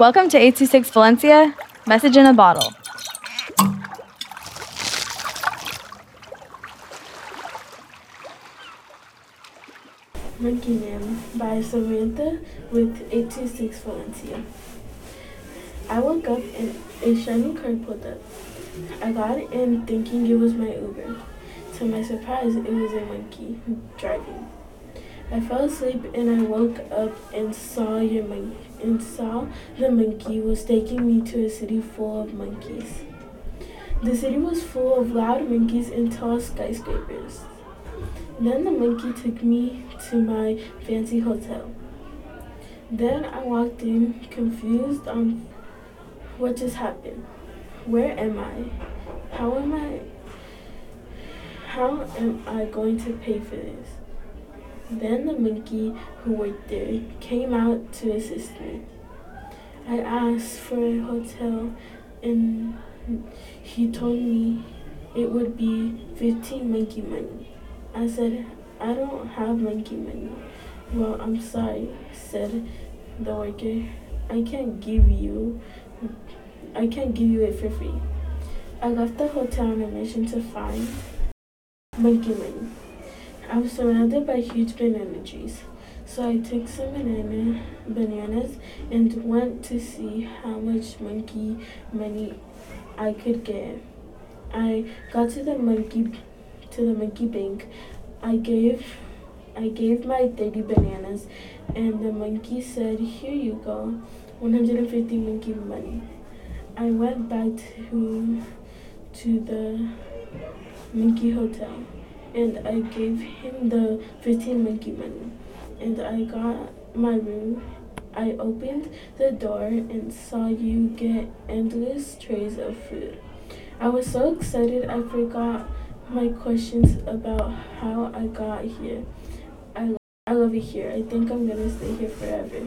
Welcome to 826 Valencia, message in a bottle. Monkey Land by Samantha with 826 Valencia. I woke up and a shiny car pulled up. I got in thinking it was my Uber. To my surprise, it was a monkey driving. I fell asleep and I woke up and saw your monkey and saw the monkey was taking me to a city full of monkeys. The city was full of loud monkeys and tall skyscrapers. Then the monkey took me to my fancy hotel. Then I walked in, confused on what just happened. Where am I? How am I? How am I going to pay for this? Then the monkey who worked there came out to assist me. I asked for a hotel and he told me it would be 15 monkey money. I said, I don't have monkey money. Well, I'm sorry, said the worker. I can't give you I can't give you it for free. I left the hotel on a mission to find monkey money. I was surrounded by huge banana trees. So I took some banana bananas and went to see how much monkey money I could get. I got to the monkey to the monkey bank. I gave I gave my 30 bananas and the monkey said, "Here you go. 150 monkey money." I went back to to the monkey hotel and I gave him the 15 monkey money and I got my room. I opened the door and saw you get endless trays of food. I was so excited I forgot my questions about how I got here. I, I love it here. I think I'm gonna stay here forever.